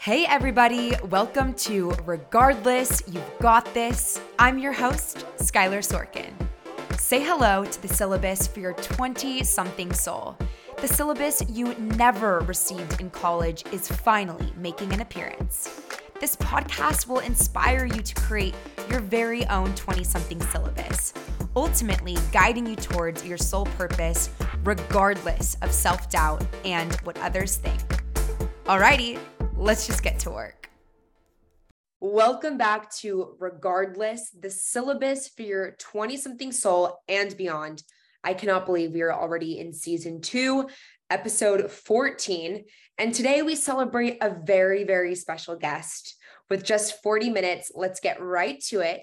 Hey, everybody, welcome to Regardless, You've Got This. I'm your host, Skylar Sorkin. Say hello to the syllabus for your 20 something soul. The syllabus you never received in college is finally making an appearance. This podcast will inspire you to create your very own 20 something syllabus, ultimately guiding you towards your soul purpose, regardless of self doubt and what others think. Alrighty, let's just get to work. Welcome back to Regardless, the syllabus for your 20 something soul and beyond. I cannot believe we are already in season two, episode 14. And today we celebrate a very, very special guest. With just 40 minutes, let's get right to it.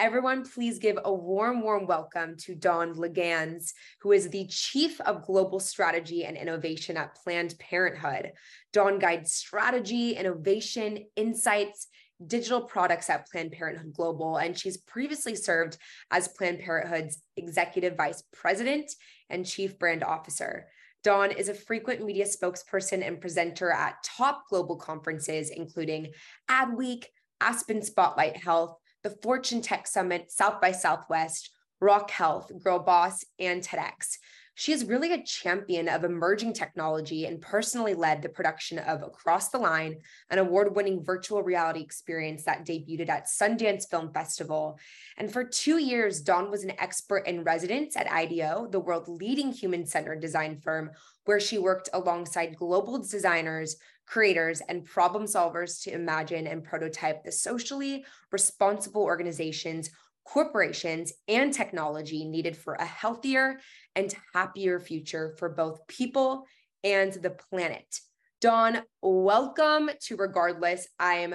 Everyone, please give a warm, warm welcome to Dawn Laguens, who is the Chief of Global Strategy and Innovation at Planned Parenthood. Dawn guides strategy, innovation, insights, digital products at Planned Parenthood Global, and she's previously served as Planned Parenthood's Executive Vice President and Chief Brand Officer. Dawn is a frequent media spokesperson and presenter at top global conferences, including Adweek, Aspen Spotlight Health, the Fortune Tech Summit, South by Southwest, Rock Health, Girl Boss, and TEDx. She is really a champion of emerging technology and personally led the production of Across the Line, an award winning virtual reality experience that debuted at Sundance Film Festival. And for two years, Dawn was an expert in residence at IDEO, the world leading human centered design firm, where she worked alongside global designers, creators, and problem solvers to imagine and prototype the socially responsible organizations corporations, and technology needed for a healthier and happier future for both people and the planet. Dawn, welcome to Regardless. I'm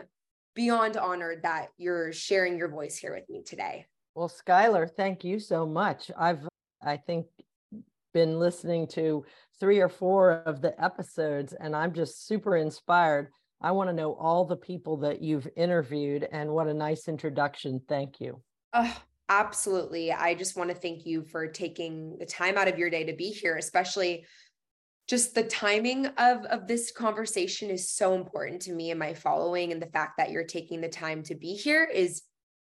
beyond honored that you're sharing your voice here with me today. Well, Skylar, thank you so much. I've, I think, been listening to three or four of the episodes, and I'm just super inspired. I want to know all the people that you've interviewed, and what a nice introduction. Thank you. Oh, absolutely. I just want to thank you for taking the time out of your day to be here, especially just the timing of of this conversation is so important to me and my following and the fact that you're taking the time to be here is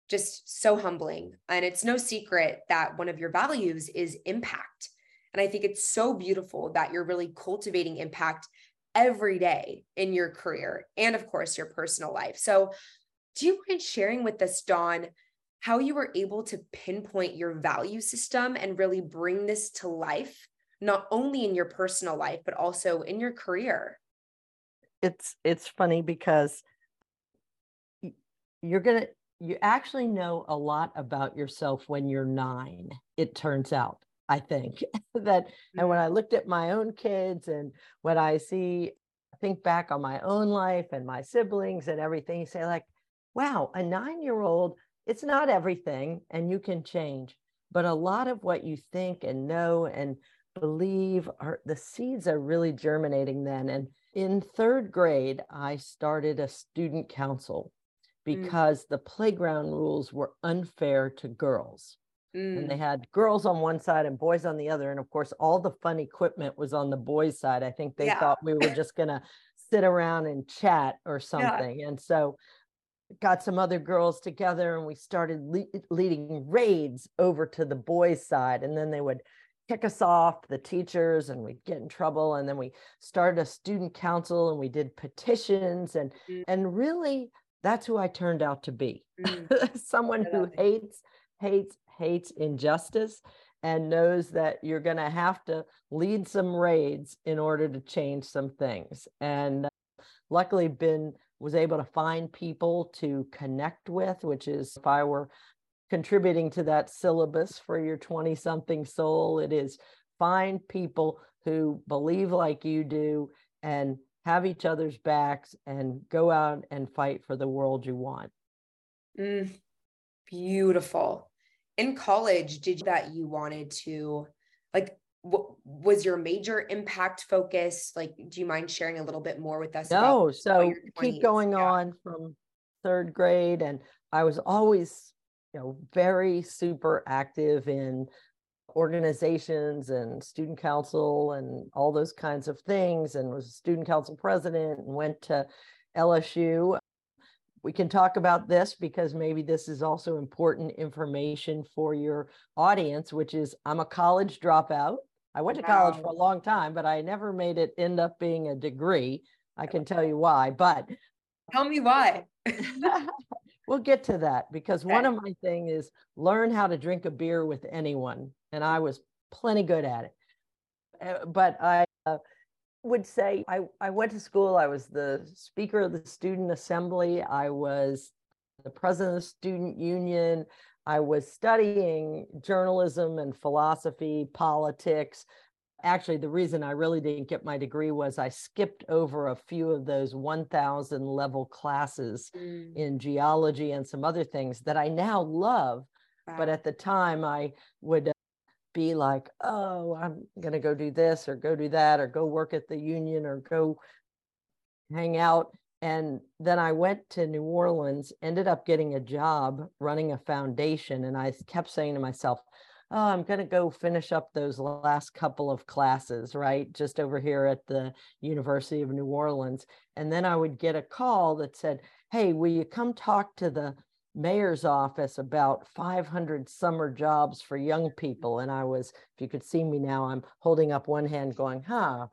just so humbling and it's no secret that one of your values is impact and i think it's so beautiful that you're really cultivating impact every day in your career and of course your personal life. So do you mind sharing with us dawn how you were able to pinpoint your value system and really bring this to life not only in your personal life but also in your career? It's it's funny because you're to you actually know a lot about yourself when you're 9 it turns out i think that and when i mm-hmm. looked at my own kids and when i see think back on my own life and my siblings and everything you say like wow a 9 year old it's not everything and you can change but a lot of what you think and know and believe are the seeds are really germinating then and in third grade i started a student council mm. because mm. the playground rules were unfair to girls mm. and they mm. had girls on one side and boys on the other and of course all the fun equipment was on the boys side i think they yeah. thought we were just going to sit around and chat or something yeah. and so got some other girls together and we started le- leading raids over to the boys side and then they would kick us off the teachers and we'd get in trouble and then we started a student council and we did petitions and mm. and really that's who I turned out to be mm. someone who hates hates hates injustice and knows that you're going to have to lead some raids in order to change some things and uh, luckily been was able to find people to connect with, which is if I were contributing to that syllabus for your 20 something soul, it is find people who believe like you do and have each other's backs and go out and fight for the world you want. Mm, beautiful. In college, did that you wanted to like what was your major impact focus like do you mind sharing a little bit more with us no so keep going yeah. on from third grade and i was always you know very super active in organizations and student council and all those kinds of things and was student council president and went to LSU. We can talk about this because maybe this is also important information for your audience, which is I'm a college dropout. I went to college for a long time, but I never made it end up being a degree. I can tell you why, but tell me why. we'll get to that because okay. one of my thing is learn how to drink a beer with anyone, and I was plenty good at it. Uh, but I uh, would say I, I went to school. I was the speaker of the student assembly. I was the president of the student union. I was studying journalism and philosophy, politics. Actually, the reason I really didn't get my degree was I skipped over a few of those 1000 level classes mm. in geology and some other things that I now love. Wow. But at the time, I would be like, oh, I'm going to go do this or go do that or go work at the union or go hang out and then I went to New Orleans, ended up getting a job running a foundation. And I kept saying to myself, oh, I'm going to go finish up those last couple of classes, right? Just over here at the University of New Orleans. And then I would get a call that said, hey, will you come talk to the mayor's office about 500 summer jobs for young people? And I was, if you could see me now, I'm holding up one hand going, huh,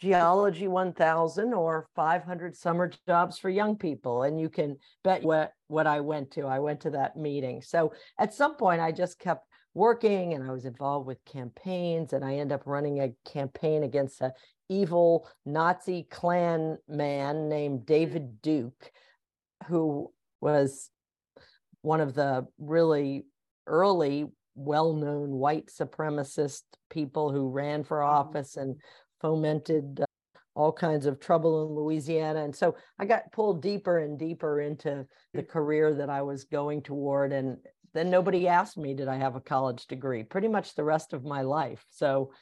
Geology 1000 or 500 summer jobs for young people. And you can bet what, what I went to. I went to that meeting. So at some point, I just kept working and I was involved with campaigns and I end up running a campaign against a evil Nazi Klan man named David Duke, who was one of the really early well-known white supremacist people who ran for mm-hmm. office and fomented uh, all kinds of trouble in Louisiana. And so I got pulled deeper and deeper into the mm. career that I was going toward. And then nobody asked me, did I have a college degree? Pretty much the rest of my life. So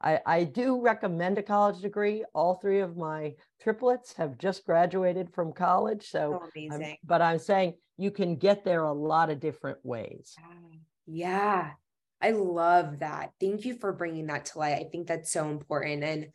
I, I do recommend a college degree. All three of my triplets have just graduated from college. So, oh, amazing. I'm, but I'm saying you can get there a lot of different ways. Yeah. I love that. Thank you for bringing that to light. I think that's so important. And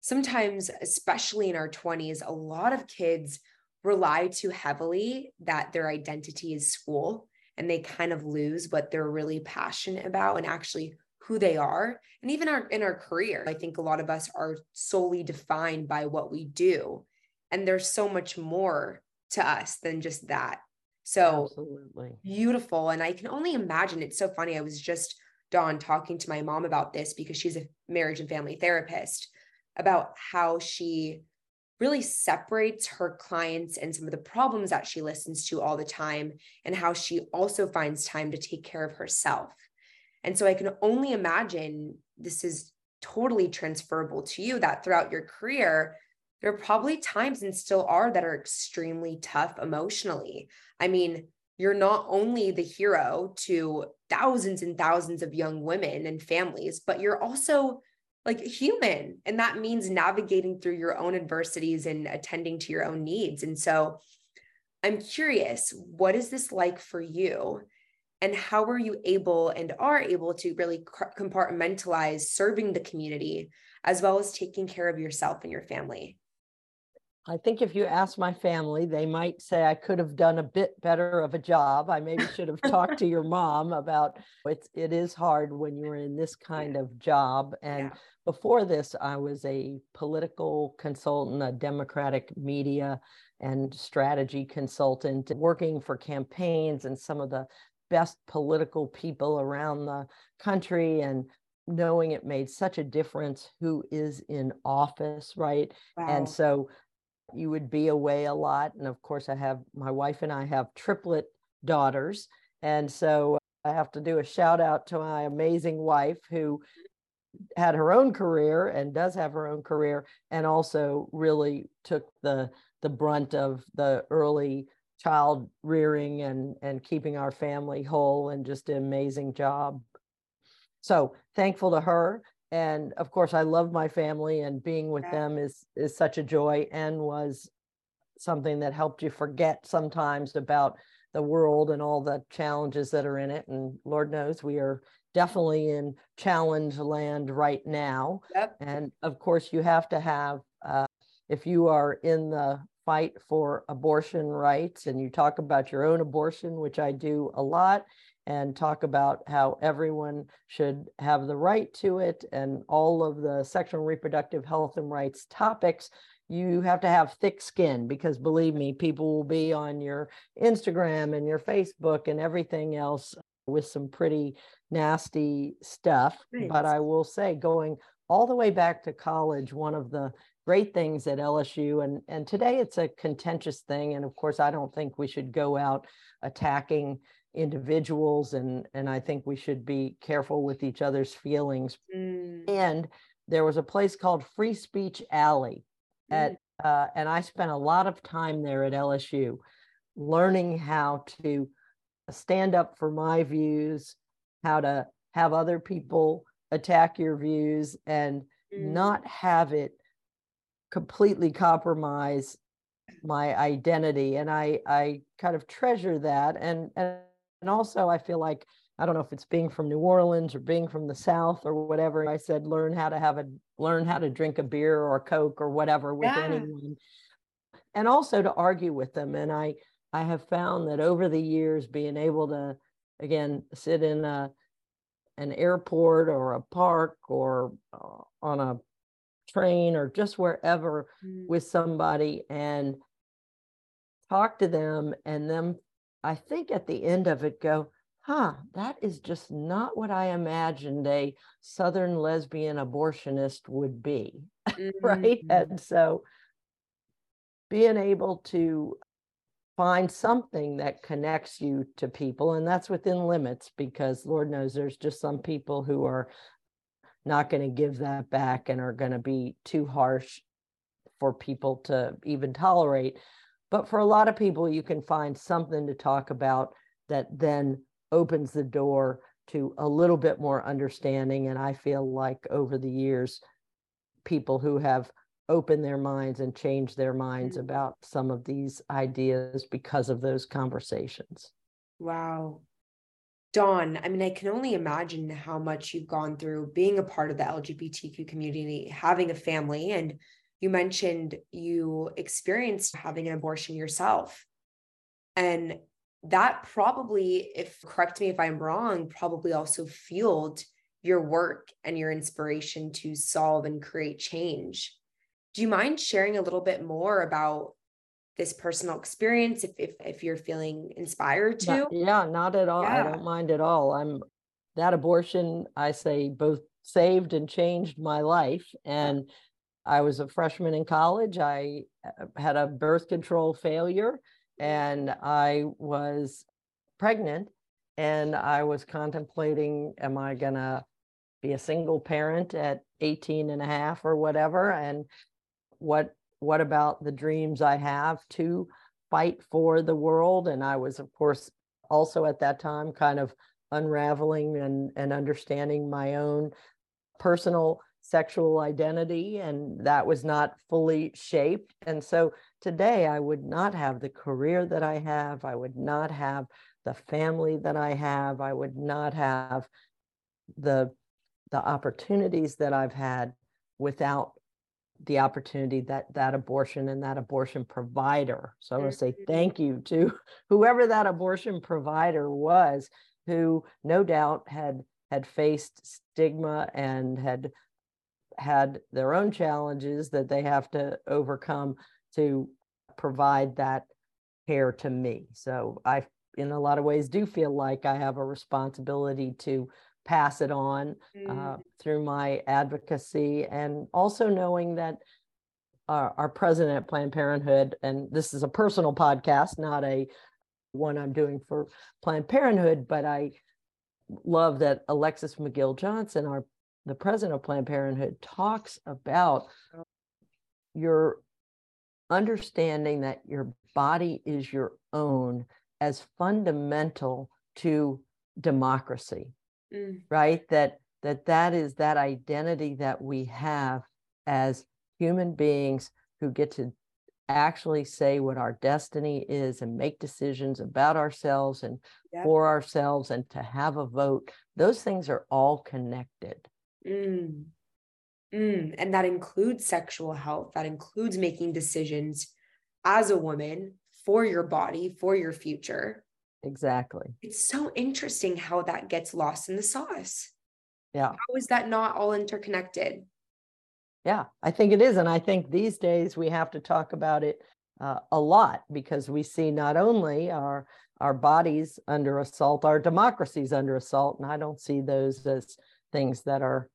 sometimes, especially in our 20s, a lot of kids rely too heavily that their identity is school and they kind of lose what they're really passionate about and actually who they are and even our in our career i think a lot of us are solely defined by what we do and there's so much more to us than just that so Absolutely. beautiful and i can only imagine it's so funny i was just Dawn talking to my mom about this because she's a marriage and family therapist about how she really separates her clients and some of the problems that she listens to all the time and how she also finds time to take care of herself. And so I can only imagine this is totally transferable to you that throughout your career, there are probably times and still are that are extremely tough emotionally. I mean, you're not only the hero to thousands and thousands of young women and families, but you're also like human. And that means navigating through your own adversities and attending to your own needs. And so I'm curious, what is this like for you? And how are you able and are able to really compartmentalize serving the community as well as taking care of yourself and your family? I think if you ask my family, they might say I could have done a bit better of a job. I maybe should have talked to your mom about it's it is hard when you're in this kind of job. And yeah. before this, I was a political consultant, a Democratic media and strategy consultant, working for campaigns and some of the best political people around the country and knowing it made such a difference who is in office, right? Wow. And so you would be away a lot. And of course, I have my wife and I have triplet daughters. And so I have to do a shout out to my amazing wife who had her own career and does have her own career and also really took the the brunt of the early child rearing and and keeping our family whole and just an amazing job. So thankful to her and of course i love my family and being with them is is such a joy and was something that helped you forget sometimes about the world and all the challenges that are in it and lord knows we are definitely in challenge land right now. Yep. and of course you have to have uh, if you are in the fight for abortion rights and you talk about your own abortion, which I do a lot, and talk about how everyone should have the right to it and all of the sexual and reproductive health and rights topics, you have to have thick skin because believe me, people will be on your Instagram and your Facebook and everything else with some pretty nasty stuff. Right. But I will say, going all the way back to college, one of the great things at LSU, and, and today it's a contentious thing. And of course, I don't think we should go out attacking individuals and and I think we should be careful with each other's feelings. Mm. And there was a place called Free Speech Alley at mm. uh, and I spent a lot of time there at LSU learning how to stand up for my views, how to have other people attack your views and mm. not have it completely compromise my identity and i i kind of treasure that and and and also I feel like I don't know if it's being from New Orleans or being from the South or whatever. I said learn how to have a learn how to drink a beer or a Coke or whatever with yeah. anyone. And also to argue with them. And I I have found that over the years being able to again sit in a an airport or a park or uh, on a train or just wherever mm. with somebody and talk to them and them I think at the end of it go, huh, that is just not what I imagined a Southern lesbian abortionist would be. Mm-hmm. right. And so being able to find something that connects you to people, and that's within limits because Lord knows there's just some people who are not going to give that back and are going to be too harsh for people to even tolerate. But for a lot of people, you can find something to talk about that then opens the door to a little bit more understanding. And I feel like over the years, people who have opened their minds and changed their minds mm-hmm. about some of these ideas because of those conversations. Wow. Dawn, I mean, I can only imagine how much you've gone through being a part of the LGBTQ community, having a family, and you mentioned you experienced having an abortion yourself. And that probably, if correct me if I'm wrong, probably also fueled your work and your inspiration to solve and create change. Do you mind sharing a little bit more about this personal experience if if, if you're feeling inspired to? Not, yeah, not at all. Yeah. I don't mind at all. I'm that abortion, I say both saved and changed my life. And I was a freshman in college. I uh, had a birth control failure and I was pregnant and I was contemplating am I going to be a single parent at 18 and a half or whatever and what what about the dreams I have to fight for the world? And I was of course also at that time kind of unraveling and and understanding my own personal sexual identity and that was not fully shaped. And so today i would not have the career that i have. I would not have the family that i have. I would not have the the opportunities that i've had without the opportunity that that abortion and that abortion provider so i want to say mm-hmm. thank you to whoever that abortion provider was who no doubt had had faced stigma and had had their own challenges that they have to overcome to provide that care to me. So I, in a lot of ways, do feel like I have a responsibility to pass it on uh, mm. through my advocacy and also knowing that our, our president at Planned Parenthood, and this is a personal podcast, not a one I'm doing for Planned Parenthood, but I love that Alexis McGill Johnson, our the president of Planned Parenthood talks about your understanding that your body is your own as fundamental to democracy mm. right that that that is that identity that we have as human beings who get to actually say what our destiny is and make decisions about ourselves and yep. for ourselves and to have a vote those things are all connected Mm. Mm. And that includes sexual health, that includes making decisions as a woman for your body, for your future. Exactly. It's so interesting how that gets lost in the sauce. Yeah. How is that not all interconnected? Yeah, I think it is. And I think these days we have to talk about it uh, a lot because we see not only our our bodies under assault, our democracies under assault, and I don't see those as things that are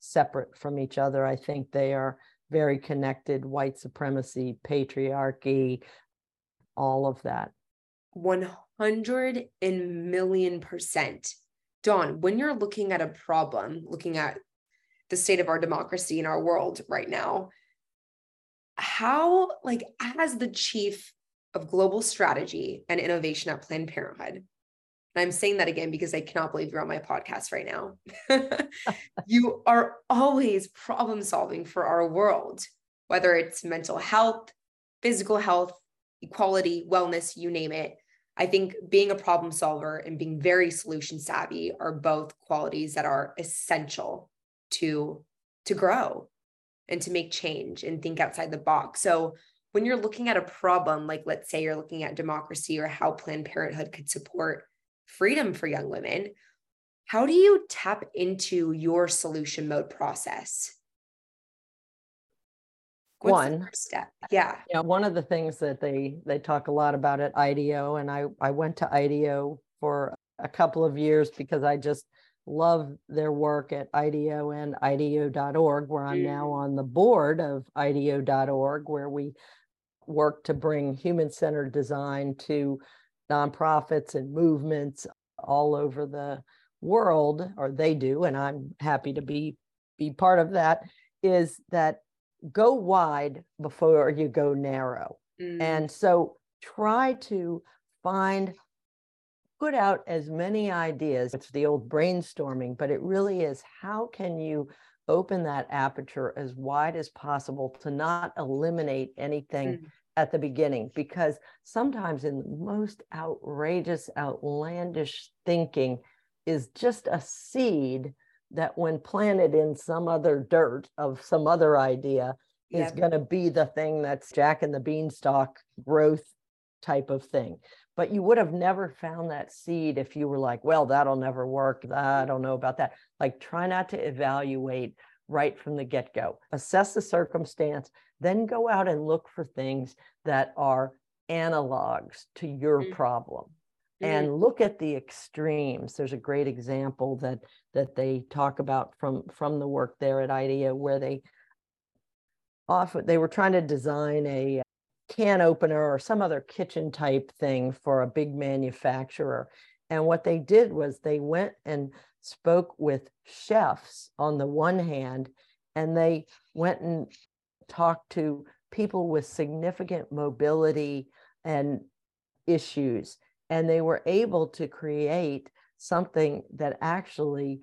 separate from each other. I think they are very connected white supremacy, patriarchy, all of that. 100 and million percent. Dawn, when you're looking at a problem, looking at the state of our democracy in our world right now, how, like, as the chief of global strategy and innovation at Planned Parenthood, and I'm saying that again because I cannot believe you're on my podcast right now. you are always problem solving for our world, whether it's mental health, physical health, equality, wellness, you name it. I think being a problem solver and being very solution savvy are both qualities that are essential to to grow and to make change and think outside the box. So when you're looking at a problem like let's say you're looking at democracy or how planned parenthood could support freedom for young women, how do you tap into your solution mode process? What's one. step? Yeah. Yeah one of the things that they they talk a lot about at ideo and i i went to ideo for a couple of years because i just love their work at ideo and ideo.org where i'm mm. now on the board of ideo.org where we work to bring human-centered design to nonprofits and movements all over the world or they do and i'm happy to be be part of that is that go wide before you go narrow. Mm. And so try to find, put out as many ideas. It's the old brainstorming, but it really is how can you open that aperture as wide as possible to not eliminate anything. Mm. At the beginning, because sometimes in the most outrageous, outlandish thinking is just a seed that when planted in some other dirt of some other idea is yep. going to be the thing that's jack and the beanstalk growth type of thing. But you would have never found that seed if you were like well that'll never work. I don't know about that. Like try not to evaluate right from the get-go. Assess the circumstance then go out and look for things that are analogs to your mm-hmm. problem and mm-hmm. look at the extremes. There's a great example that that they talk about from from the work there at IDEO where they often they were trying to design a can opener or some other kitchen type thing for a big manufacturer. And what they did was they went and spoke with chefs on the one hand and they went and talked to people with significant mobility and issues and they were able to create something that actually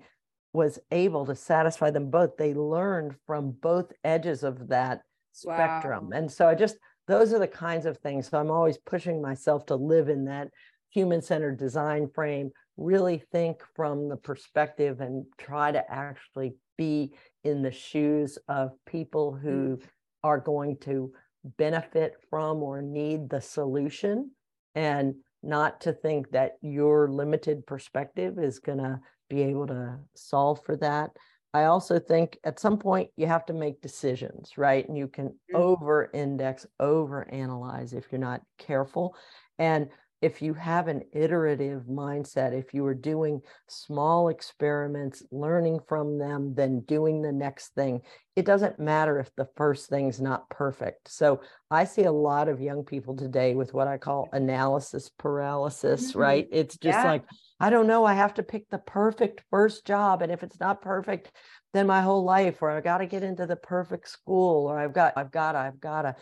was able to satisfy them both. They learned from both edges of that spectrum. Wow. And so I just, those are the kinds of things. So I'm always pushing myself to live in that human centered design frame, really think from the perspective and try to actually be in the shoes of people who mm. are going to benefit from or need the solution and not to think that your limited perspective is going to be able to solve for that. I also think at some point you have to make decisions, right? And you can mm-hmm. over index, over analyze if you're not careful. And if you have an iterative mindset, if you are doing small experiments, learning from them, then doing the next thing, it doesn't matter if the first thing's not perfect. So I see a lot of young people today with what I call analysis paralysis, mm-hmm. right? It's just yeah. like, I don't know, I have to pick the perfect first job. And if it's not perfect, then my whole life, or I got to get into the perfect school, or I've got, I've got I've got to.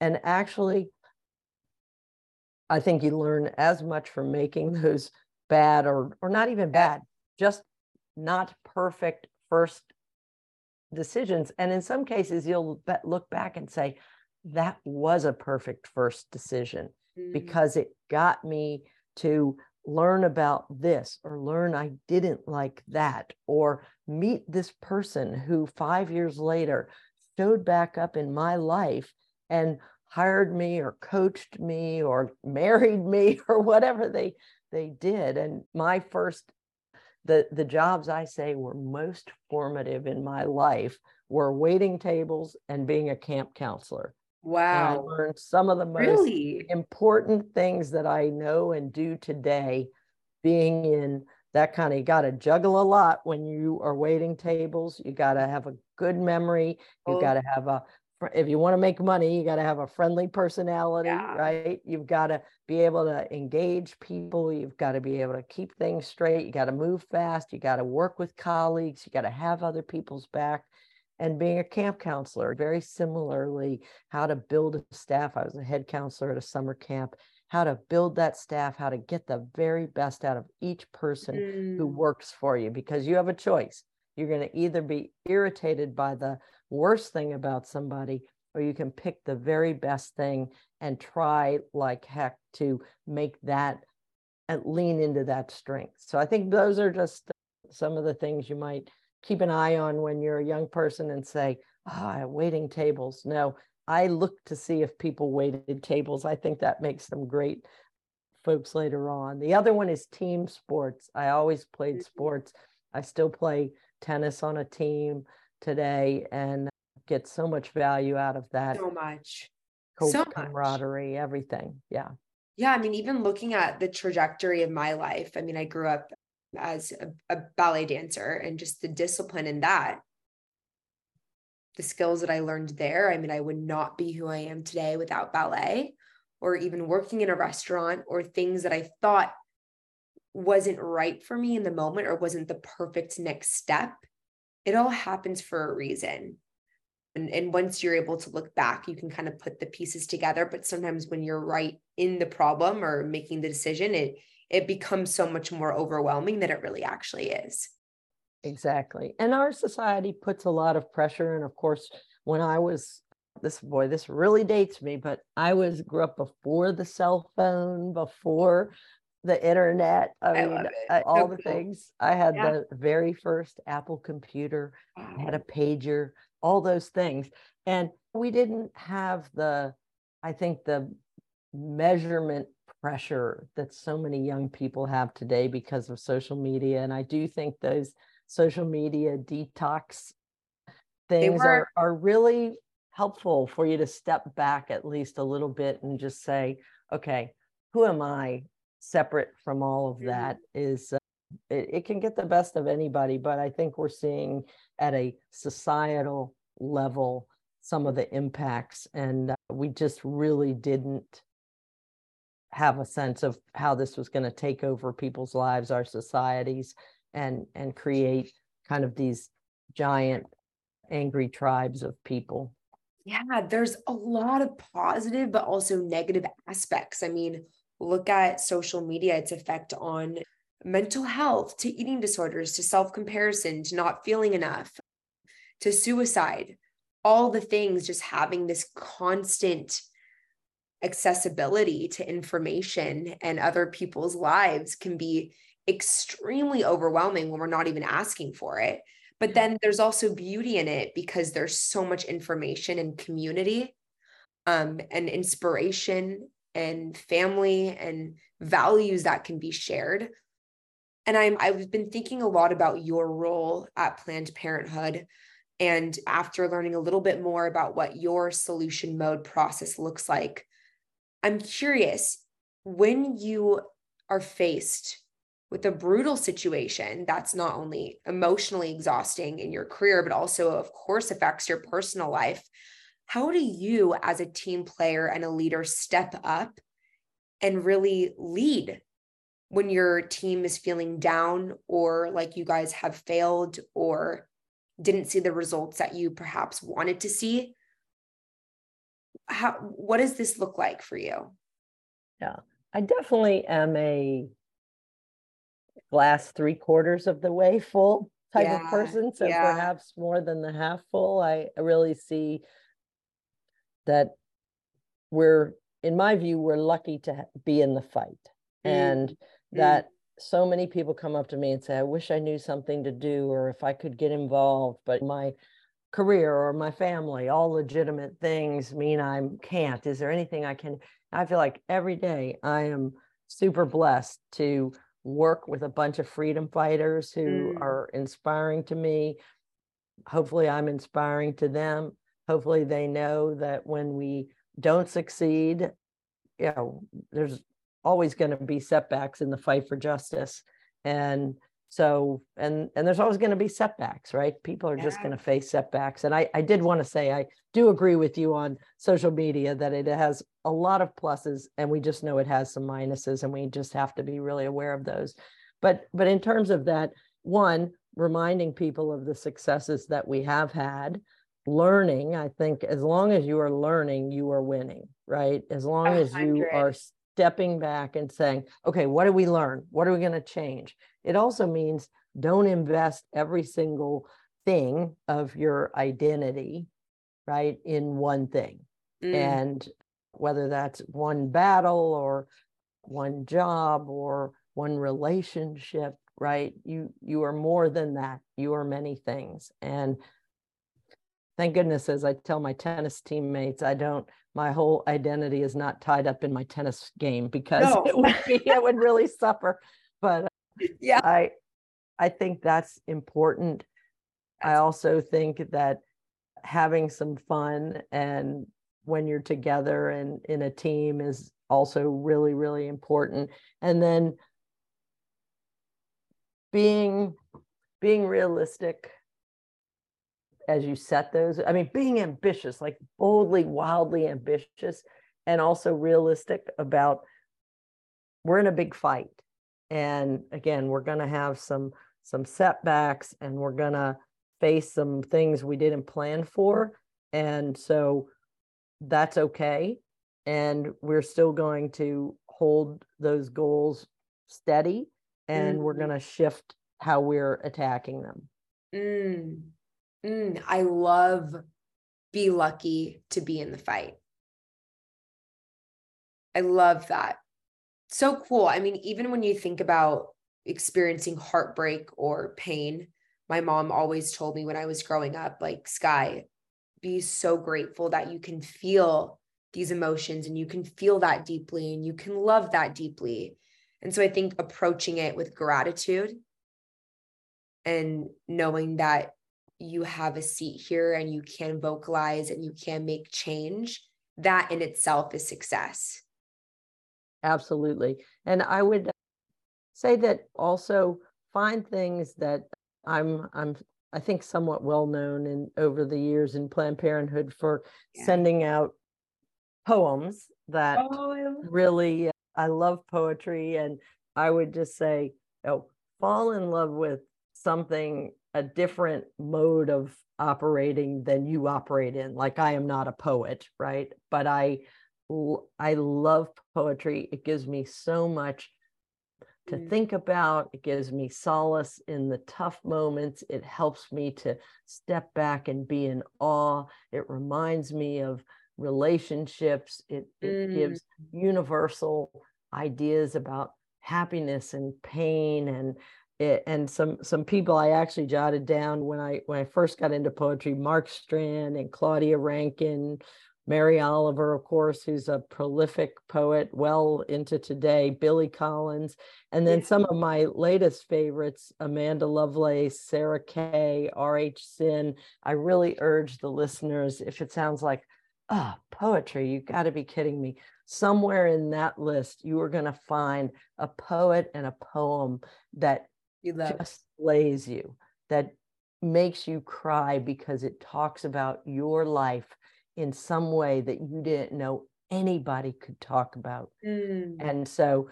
And actually, I think you learn as much from making those bad or or not even bad, just not perfect first decisions. And in some cases, you'll look back and say, that was a perfect first decision mm. because it got me to learn about this or learn I didn't like that or meet this person who five years later showed back up in my life and hired me or coached me or married me or whatever they they did. And my first the the jobs i say were most formative in my life were waiting tables and being a camp counselor. Wow and i learned some of the most really? important things that i know and do today being in that kind of you got to juggle a lot when you are waiting tables. You got to have a good memory. You oh. got to have a if you want to make money, you got to have a friendly personality, yeah. right? You've got to be able to engage people. You've got to be able to keep things straight. You got to move fast. You got to work with colleagues. You got to have other people's back. And being a camp counselor, very similarly, how to build a staff. I was a head counselor at a summer camp. How to build that staff, how to get the very best out of each person mm. who works for you, because you have a choice. You're going to either be irritated by the worst thing about somebody, or you can pick the very best thing and try like heck to make that and lean into that strength. So I think those are just some of the things you might keep an eye on when you're a young person and say, ah, oh, waiting tables. No, I look to see if people waited tables. I think that makes them great folks later on. The other one is team sports. I always played mm-hmm. sports. I still play tennis on a team today and get so much value out of that. So much. so camaraderie, much. everything. Yeah. Yeah. I mean, even looking at the trajectory of my life, I mean, I grew up as a, a ballet dancer and just the discipline in that the skills that I learned there. I mean, I would not be who I am today without ballet or even working in a restaurant or things that I thought wasn't right for me in the moment or wasn't the perfect next step it all happens for a reason. And, and once you're able to look back, you can kind of put the pieces together. But sometimes when you're right in the problem or making the decision, it it becomes so much more overwhelming than it really actually is. Exactly. And our society puts a lot of pressure. And of course, when I was this boy, this really dates me, but I was grew up before the cell phone, before the internet. I, I mean, I, uh, all the things. I had yeah. the very first Apple computer, wow. I had a pager, all those things. And we didn't have the, I think, the measurement pressure that so many young people have today because of social media. And I do think those social media detox things are, are really helpful for you to step back at least a little bit and just say, okay, who am I separate from all of mm-hmm. that is uh, it, it can get the best of anybody but i think we're seeing at a societal level some of the impacts and uh, we just really didn't have a sense of how this was going to take over people's lives our societies and and create kind of these giant angry tribes of people yeah there's a lot of positive but also negative aspects i mean look at social media, its effect on mental health, to eating disorders, to self comparison, to not feeling enough, to suicide, all the things, just having this constant accessibility to information and other people's lives can be extremely overwhelming when we're not even asking for it. But then there's also beauty in it because there's so much information and community um, and inspiration and family and values that can be shared. And I'm I've been thinking a lot about your role at Planned Parenthood. And after learning a little bit more about what your solution mode process looks like, I'm curious when you are faced with a brutal situation that's not only emotionally exhausting in your career, but also, of course, affects your personal life. How do you, as a team player and a leader, step up and really lead when your team is feeling down or like you guys have failed or didn't see the results that you perhaps wanted to see? How what does this look like for you? Yeah, I definitely am a glass three quarters of the way full type yeah, of person. So yeah. perhaps more than the half full. I really see that we're, in my view, we're lucky to be in the fight. Mm. And mm. that so many people come up to me and say, I wish I knew something to do or if I could get involved. But my career or my family, all legitimate things mean I can't. Is there anything I can? I feel like every day I am super blessed to work with a bunch of freedom fighters who mm. are inspiring to me. Hopefully, I'm inspiring to them. Hopefully, they know that when we don't succeed, you know, there's always going to be setbacks in the fight for justice. And so and and there's always going to be setbacks right people are yeah. just going to face setbacks and i i did want to say i do agree with you on social media that it has a lot of pluses and we just know it has some minuses and we just have to be really aware of those but but in terms of that one reminding people of the successes that we have had learning i think as long as you are learning you are winning right as long 100. as you are stepping back and saying okay what did we learn what are we going to change it also means don't invest every single thing of your identity, right, in one thing. Mm. And whether that's one battle or one job or one relationship, right? You you are more than that. You are many things. And thank goodness, as I tell my tennis teammates, I don't my whole identity is not tied up in my tennis game because no. it would be, it would really suffer. But uh, yeah i i think that's important i also think that having some fun and when you're together and in a team is also really really important and then being being realistic as you set those i mean being ambitious like boldly wildly ambitious and also realistic about we're in a big fight and again we're going to have some some setbacks and we're going to face some things we didn't plan for and so that's okay and we're still going to hold those goals steady and mm. we're going to shift how we're attacking them mm. Mm. i love be lucky to be in the fight i love that so cool. I mean, even when you think about experiencing heartbreak or pain, my mom always told me when I was growing up, like, Sky, be so grateful that you can feel these emotions and you can feel that deeply and you can love that deeply. And so I think approaching it with gratitude and knowing that you have a seat here and you can vocalize and you can make change, that in itself is success. Absolutely. And I would say that also find things that I'm I'm I think somewhat well known in over the years in Planned Parenthood for yeah. sending out poems that oh, really I love poetry and I would just say, oh, fall in love with something a different mode of operating than you operate in. Like I am not a poet, right? But I I love poetry. It gives me so much to mm. think about. It gives me solace in the tough moments. It helps me to step back and be in awe. It reminds me of relationships. It, it mm. gives universal ideas about happiness and pain and it, and some some people I actually jotted down when I when I first got into poetry, Mark Strand and Claudia Rankine, Mary Oliver, of course, who's a prolific poet, well into today, Billy Collins, and then some of my latest favorites, Amanda Lovelace, Sarah Kay, R.H. Sin. I really urge the listeners, if it sounds like, ah, oh, poetry, you got to be kidding me. Somewhere in that list, you are going to find a poet and a poem that just slays you, that makes you cry because it talks about your life in some way that you didn't know anybody could talk about. Mm. And so,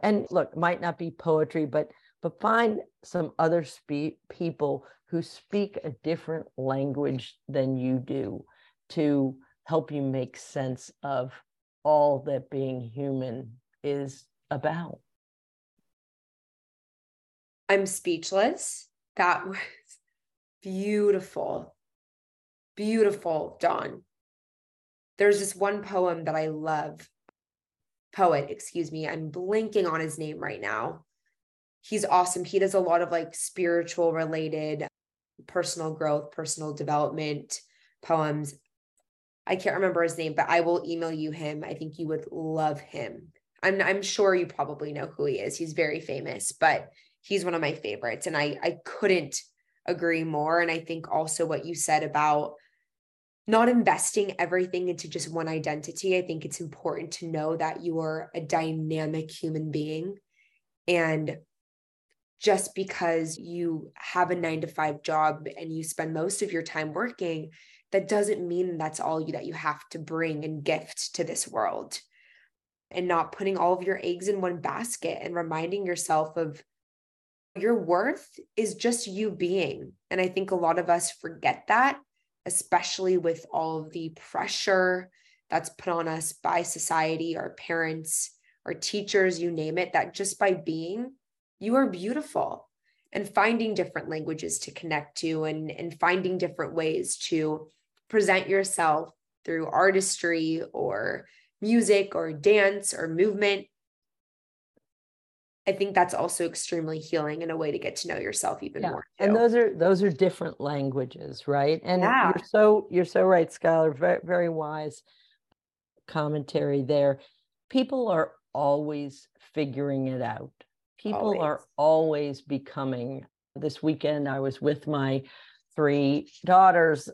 and look, might not be poetry, but but find some other spe- people who speak a different language than you do to help you make sense of all that being human is about. I'm speechless. That was beautiful. Beautiful, Dawn there's this one poem that I love. Poet, excuse me. I'm blinking on his name right now. He's awesome. He does a lot of like spiritual related personal growth, personal development poems. I can't remember his name, but I will email you him. I think you would love him. I'm I'm sure you probably know who he is. He's very famous, but he's one of my favorites and I I couldn't agree more and I think also what you said about not investing everything into just one identity. I think it's important to know that you are a dynamic human being and just because you have a 9 to 5 job and you spend most of your time working that doesn't mean that's all you that you have to bring and gift to this world and not putting all of your eggs in one basket and reminding yourself of your worth is just you being. And I think a lot of us forget that, especially with all of the pressure that's put on us by society, our parents, our teachers, you name it, that just by being, you are beautiful. And finding different languages to connect to and, and finding different ways to present yourself through artistry or music or dance or movement. I think that's also extremely healing and a way to get to know yourself even yeah. more. Too. And those are those are different languages, right? And yeah. you're so you're so right, Skylar. Very very wise commentary there. People are always figuring it out. People always. are always becoming. This weekend, I was with my three daughters.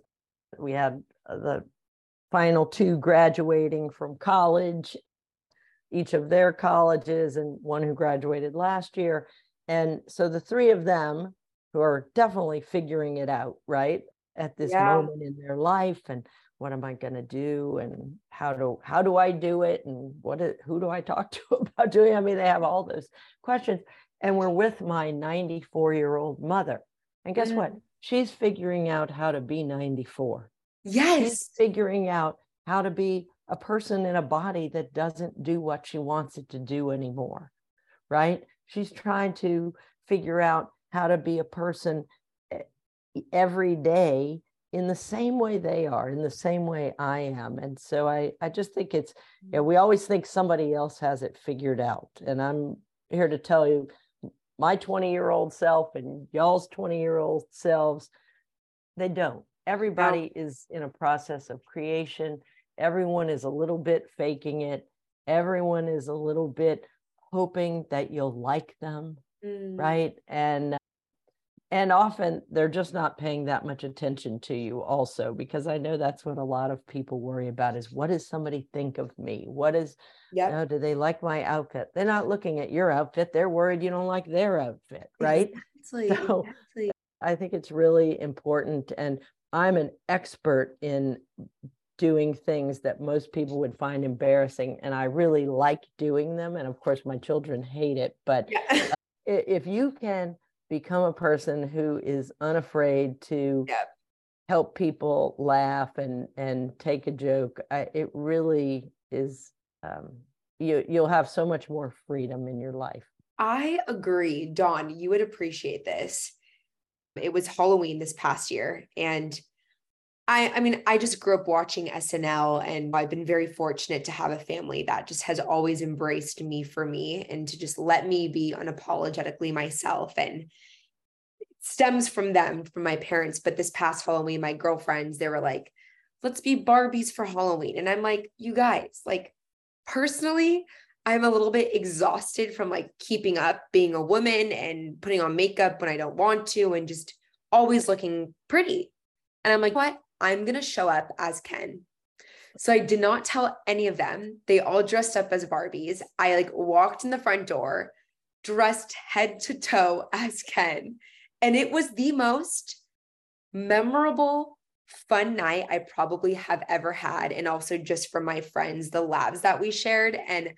We had uh, the final two graduating from college, each of their colleges, and one who graduated last year. And so the three of them who are definitely figuring it out, right? At this yeah. moment in their life and what am I going to do and how do how do I do it and what is, who do I talk to about doing? I mean, they have all those questions. And we're with my 94 year old mother. And guess mm. what? She's figuring out how to be 94. Yes. She's figuring out how to be a person in a body that doesn't do what she wants it to do anymore. Right. She's trying to figure out how to be a person eh, every day in the same way they are, in the same way I am. And so I, I just think it's, you know, we always think somebody else has it figured out. And I'm here to tell you my 20 year old self and y'all's 20 year old selves, they don't everybody is in a process of creation everyone is a little bit faking it everyone is a little bit hoping that you'll like them mm. right and and often they're just not paying that much attention to you also because i know that's what a lot of people worry about is what does somebody think of me what is you know, do they like my outfit they're not looking at your outfit they're worried you don't like their outfit right exactly. so exactly. i think it's really important and I'm an expert in doing things that most people would find embarrassing and I really like doing them and of course my children hate it but yeah. Uh, if you can become a person who is unafraid to yeah. help people laugh and and take a joke I, it really is um, you you'll have so much more freedom in your life I agree Dawn you would appreciate this it was Halloween this past year. And I, I mean, I just grew up watching SNL and I've been very fortunate to have a family that just has always embraced me for me and to just let me be unapologetically myself. And stems from them, from my parents. But this past Halloween, my girlfriends, they were like, let's be Barbies for Halloween. And I'm like, you guys, like personally, I'm a little bit exhausted from like keeping up being a woman and putting on makeup when I don't want to and just always looking pretty. And I'm like, what? I'm going to show up as Ken. So I did not tell any of them. They all dressed up as Barbies. I like walked in the front door, dressed head to toe as Ken. And it was the most memorable fun night I probably have ever had. And also just from my friends, the labs that we shared. And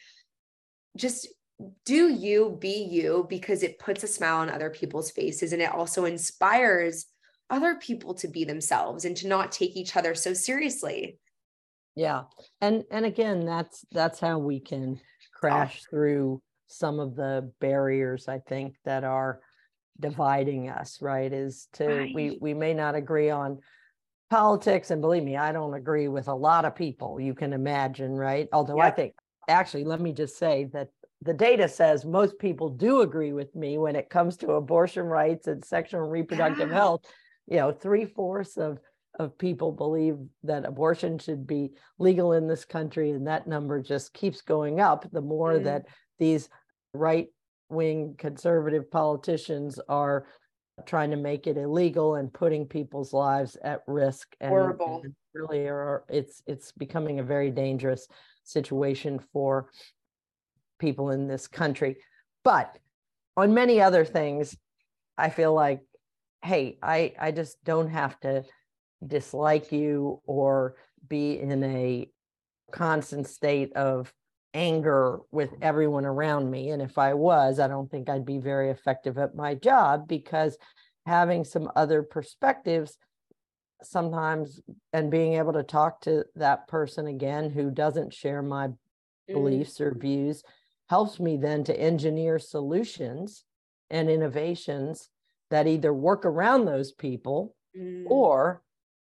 just do you be you because it puts a smile on other people's faces and it also inspires other people to be themselves and to not take each other so seriously yeah and and again that's that's how we can crash through some of the barriers i think that are dividing us right is to right. we we may not agree on politics and believe me i don't agree with a lot of people you can imagine right although yep. i think actually, let me just say that the data says most people do agree with me when it comes to abortion rights and sexual and reproductive yeah. health. You know, three fourths of of people believe that abortion should be legal in this country, and that number just keeps going up. The more mm. that these right wing conservative politicians are trying to make it illegal and putting people's lives at risk and, horrible and really are it's it's becoming a very dangerous situation for people in this country but on many other things i feel like hey i i just don't have to dislike you or be in a constant state of anger with everyone around me. And if I was, I don't think I'd be very effective at my job because having some other perspectives sometimes and being able to talk to that person again who doesn't share my mm. beliefs or views helps me then to engineer solutions and innovations that either work around those people mm. or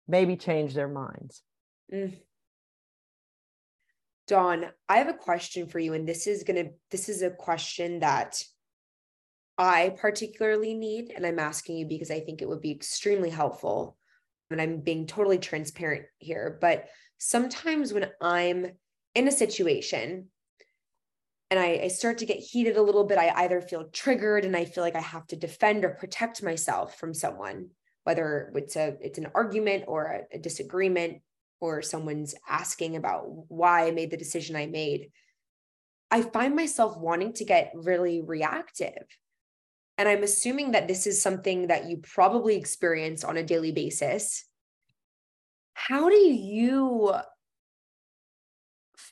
maybe change their minds. Mm. Dawn, I have a question for you, and this is gonna this is a question that I particularly need, and I'm asking you because I think it would be extremely helpful. And I'm being totally transparent here, but sometimes when I'm in a situation and I, I, start to get heated a little bit, I either feel triggered and I feel like I have to defend or protect myself from someone, whether it's a it's an argument or a, a disagreement or someone's asking about why I made the decision I made, I find myself wanting to get really reactive. And I'm assuming that this is something that you probably experience on a daily basis. How do you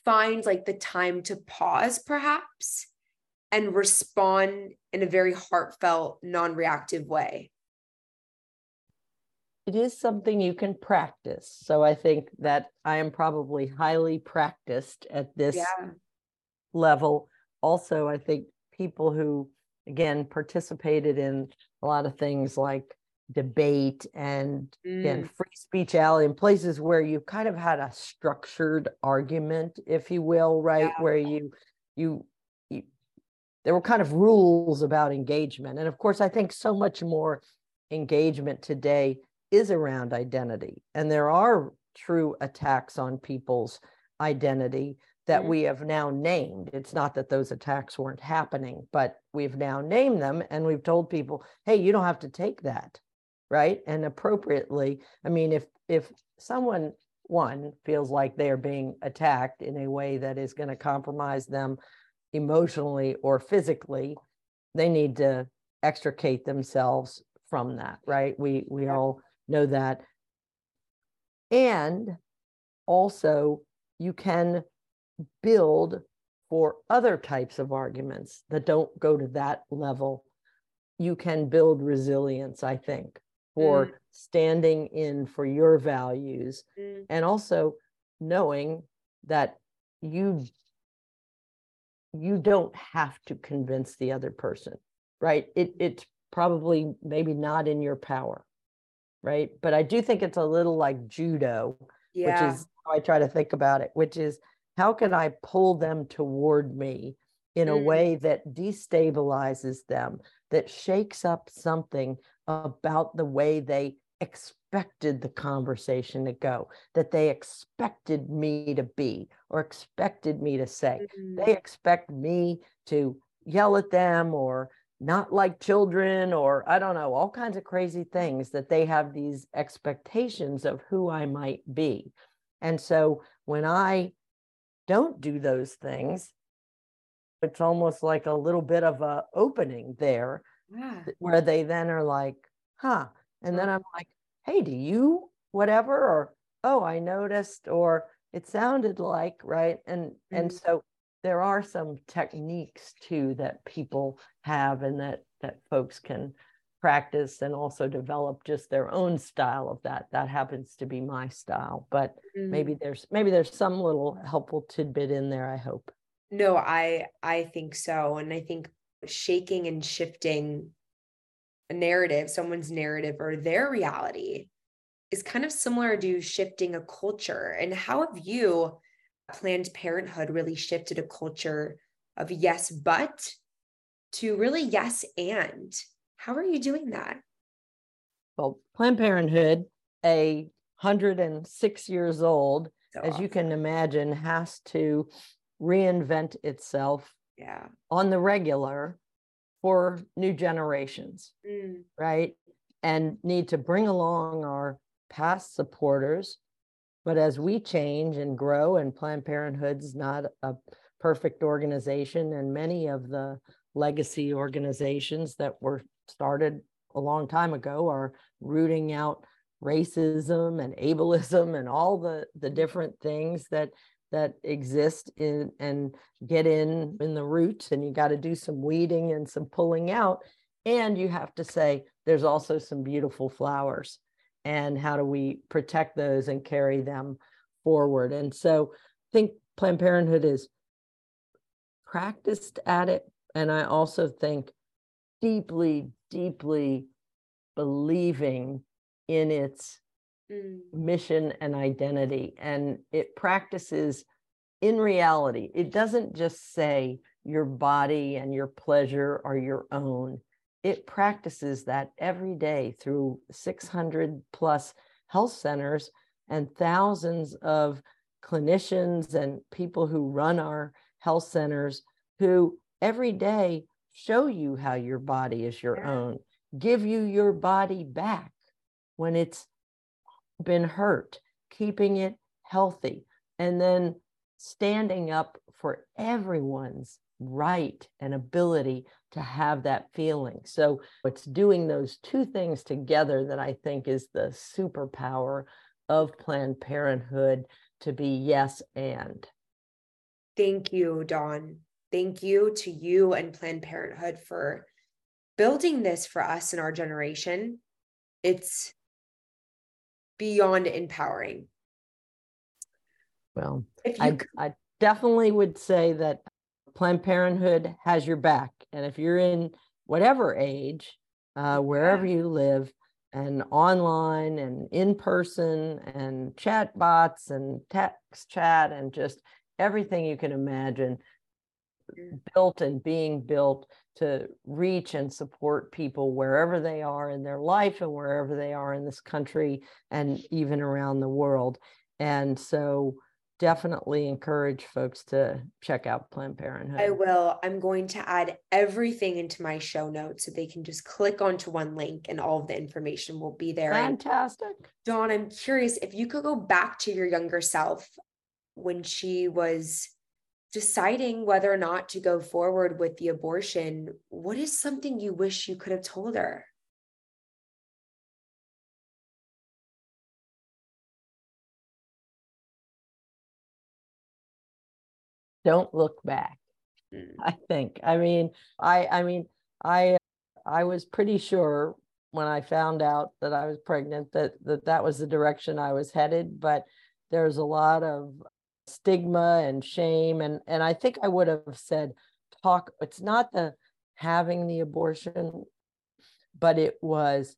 find like the time to pause perhaps and respond in a very heartfelt, non reactive way? it is something you can practice. So I think that I am probably highly practiced at this yeah. level. Also, I think people who, again, participated in a lot of things like debate and mm. again free speech alley in places where you kind of had a structured argument if you will right yeah. where you you you there were kind of rules about engagement and of course i think so much more engagement today is around identity. And there are true attacks on people's identity that mm-hmm. we have now named. It's not that those attacks weren't happening, but we've now named them and we've told people, hey, you don't have to take that. Right. And appropriately, I mean, if if someone one feels like they are being attacked in a way that is going to compromise them emotionally or physically, they need to extricate themselves from that, right? We we all know that. And also, you can build for other types of arguments that don't go to that level. You can build resilience, I think, for mm. standing in for your values mm. and also knowing that you you don't have to convince the other person right it it's probably maybe not in your power right? But I do think it's a little like judo, yeah. which is how I try to think about it, which is how can I pull them toward me in a mm. way that destabilizes them, that shakes up something about the way they expected the conversation to go, that they expected me to be or expected me to say. Mm-hmm. They expect me to yell at them or not like children or I don't know, all kinds of crazy things that they have these expectations of who I might be. And so when I don't do those things, it's almost like a little bit of a opening there yeah. where they then are like, huh. And then I'm like, hey, do you whatever? Or oh, I noticed, or it sounded like, right? And mm-hmm. and so there are some techniques too that people have and that that folks can practice and also develop just their own style of that that happens to be my style but mm-hmm. maybe there's maybe there's some little helpful tidbit in there i hope no i i think so and i think shaking and shifting a narrative someone's narrative or their reality is kind of similar to shifting a culture and how have you Planned Parenthood really shifted a culture of yes, but to really yes, and. How are you doing that? well, Planned Parenthood, a 106 years old, So as you can imagine, has to reinvent itself Yeah. on the regular for new generations, Mm, right? And need to bring along our past supporters. But as we change and grow, and Planned Parenthood's not a perfect organization, and many of the legacy organizations that were started a long time ago are rooting out racism and ableism and all the the different things that that exist in and get in in the roots and you got to do some weeding and some pulling out. And you have to say there's also some beautiful flowers and how do we protect those and carry them forward? And so i think planned parenthood is practiced at it and i also think deeply deeply believing in its mm, mission and identity and it practices in reality. It doesn't just say your body and your pleasure are your own. It practices that every day through 600 plus health centers and thousands of clinicians and people who run our health centers who every day show you how your body is your own give you your body back when it's been hurt, keeping it healthy, and then standing up for everyone's right and ability to have that feeling. So it's doing those two things together that I think is the superpower of Planned Parenthood to be yes and. Thank you, Dawn. Thank you to you and Planned Parenthood for building this for us in our generation. It's beyond empowering. Well, I, could- I definitely would say that Planned Parenthood has your back. And if you're in whatever age, uh, wherever you live, and online and in person and chat bots and text chat and just everything you can imagine. Built and being built to reach and support people wherever they are in their life and wherever they are in this country and even around the world. And so definitely encourage folks to check out Planned Parenthood. I will. I'm going to add everything into my show notes so they can just click onto one link and all of the information will be there. And Fantastic. Dawn, I'm curious if you could go back to your younger self when she was deciding whether or not to go forward with the abortion, what is something you wish you could have told her? Don't look back. Mm, I think. I mean, I I mean, I I was pretty sure when I found out that I was pregnant that that that was the direction I was headed, but there's a lot of stigma and shame and and I think I would have said talk it's not the having the abortion but it was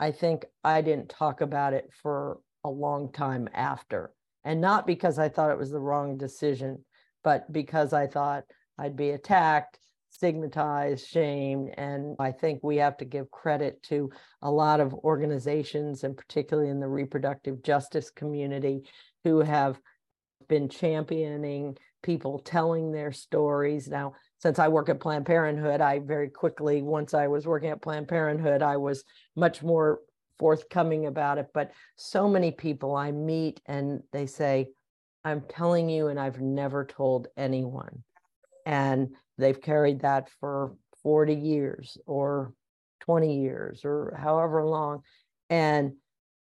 I think I didn't talk about it for a long time after and not because I thought it was the wrong decision but because I thought I'd be attacked, stigmatized, shamed. And I think we have to give credit to a lot of organizations, and particularly in the reproductive justice community, who have been championing people telling their stories. Now, since I work at Planned Parenthood, I very quickly, once I was working at Planned Parenthood, I was much more forthcoming about it. But so many people I meet and they say, I'm telling you, and I've never told anyone. And they've carried that for 40 years or 20 years or however long. And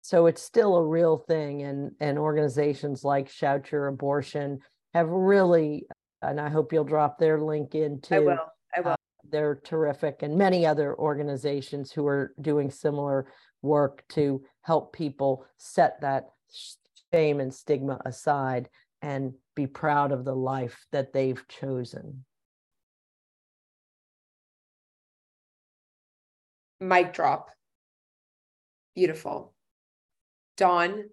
so it's still a real thing. And, and organizations like Shout Your Abortion have really, and I hope you'll drop their link in too. I will. I uh, will. They're terrific, and many other organizations who are doing similar work to help people set that shame and stigma aside and be proud of the life that they've chosen. Mic drop. Beautiful. Dawn,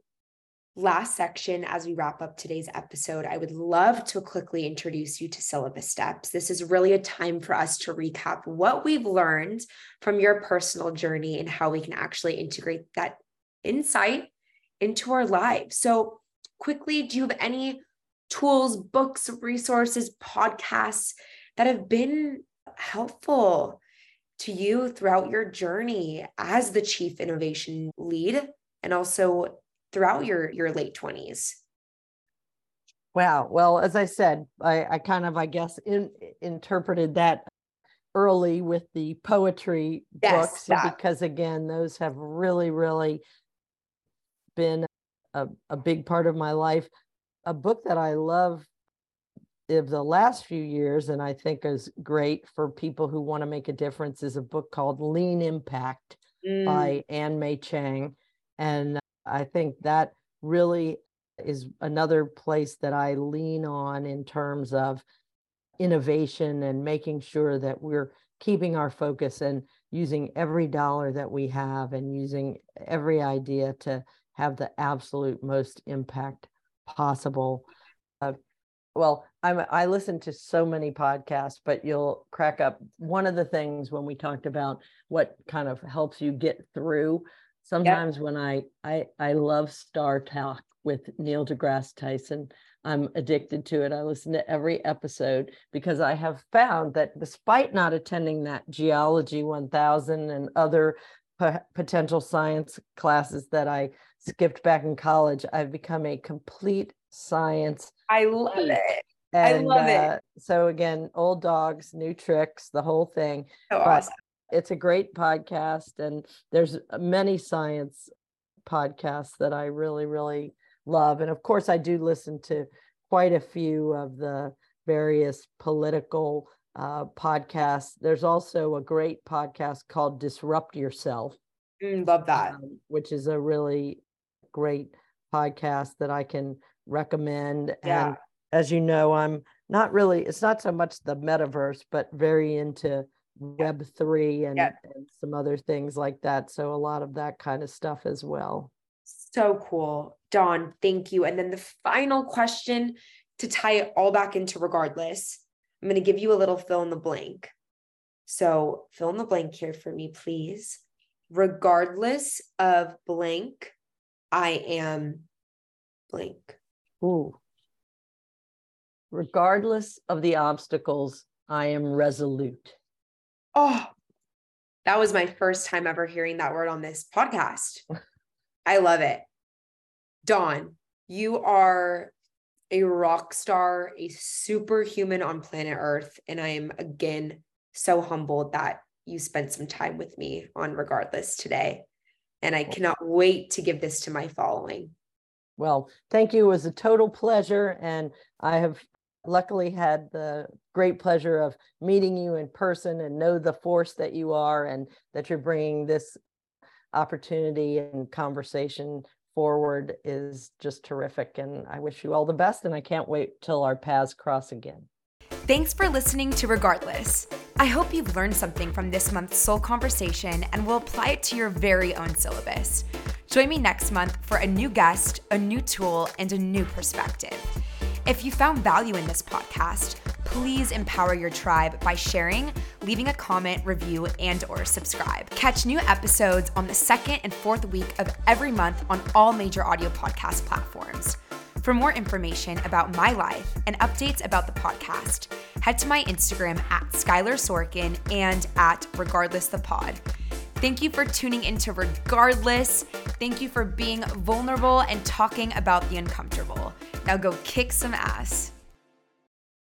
last section, as we wrap up today's episode, I would love to quickly introduce you to syllabus steps. This is really a time for us to recap what we've learned from your personal journey and how we can actually integrate that insight into our lives. So, quickly, do you have any tools, books, resources, podcasts that have been helpful to you throughout your journey as the chief innovation lead and also throughout your your late 20s wow well as i said i, I kind of i guess in, interpreted that early with the poetry yes, books that. because again those have really really been a, a big part of my life a book that i love of the last few years and i think is great for people who want to make a difference is a book called lean impact mm. by Ann Mei Chang and I think that really is another place that I lean on in terms of innovation and making sure that we're keeping our focus and using every dollar that we have and using every idea to have the absolute most impact possible. Uh, well, I'm, I listen to so many podcasts, but you'll crack up. One of the things when we talked about what kind of helps you get through Sometimes yep. when I I I love Star Talk with Neil deGrasse Tyson, I'm addicted to it. I listen to every episode because I have found that despite not attending that Geology 1000 and other p- potential science classes that I skipped back in college, I've become a complete science. I love geek. it. And, I love uh, it. So again, old dogs, new tricks, the whole thing. So awesome it's a great podcast and there's many science podcasts that I really really love and of course I do listen to quite a few of the various political uh, podcasts there's also a great podcast called disrupt yourself mm, love that um, which is a really great podcast that I can recommend yeah. and as you know I'm not really it's not so much the metaverse but very into web three and, and, some other things like that. So a lot of that kind of stuff as well. So cool. Dawn thank you. And then the final question to tie it all back into regardless i'm going to give you a little fill in the blank. So fill in the blank here for me please. Regardless of blank i am blank. Ooh. Regardless of the obstacles i am resolute Oh, that was my first time ever hearing that word on this podcast. I love it. Dawn, you are a rock star, a superhuman on planet Earth. And I am again so humbled that you spent some time with me on Regardless today. And I cannot wait to give this to my following. Well, thank you. It was a total pleasure. And I have luckily had the great pleasure of meeting you in person and know the force that you are and that you're bringing this opportunity and conversation forward is just terrific. And i wish you all the best and i can't wait till our paths cross again. Thanks for listening to regardless. I hope you've learned something from this month's soul conversation and will apply it to your very own syllabus. Join me next month for a new guest a new tool and a new perspective if you found value in this podcast, please empower your tribe by sharing, leaving a comment, review, and or subscribe. Catch new episodes on the second and fourth week of every month on all major audio podcast platforms. For more information about my life and updates about the podcast, head to my Instagram at Skylar Sorkin and at Regardless the Pod. Thank you for tuning into Regardless. Thank you for being vulnerable and talking about the uncomfortable. Now go kick some ass.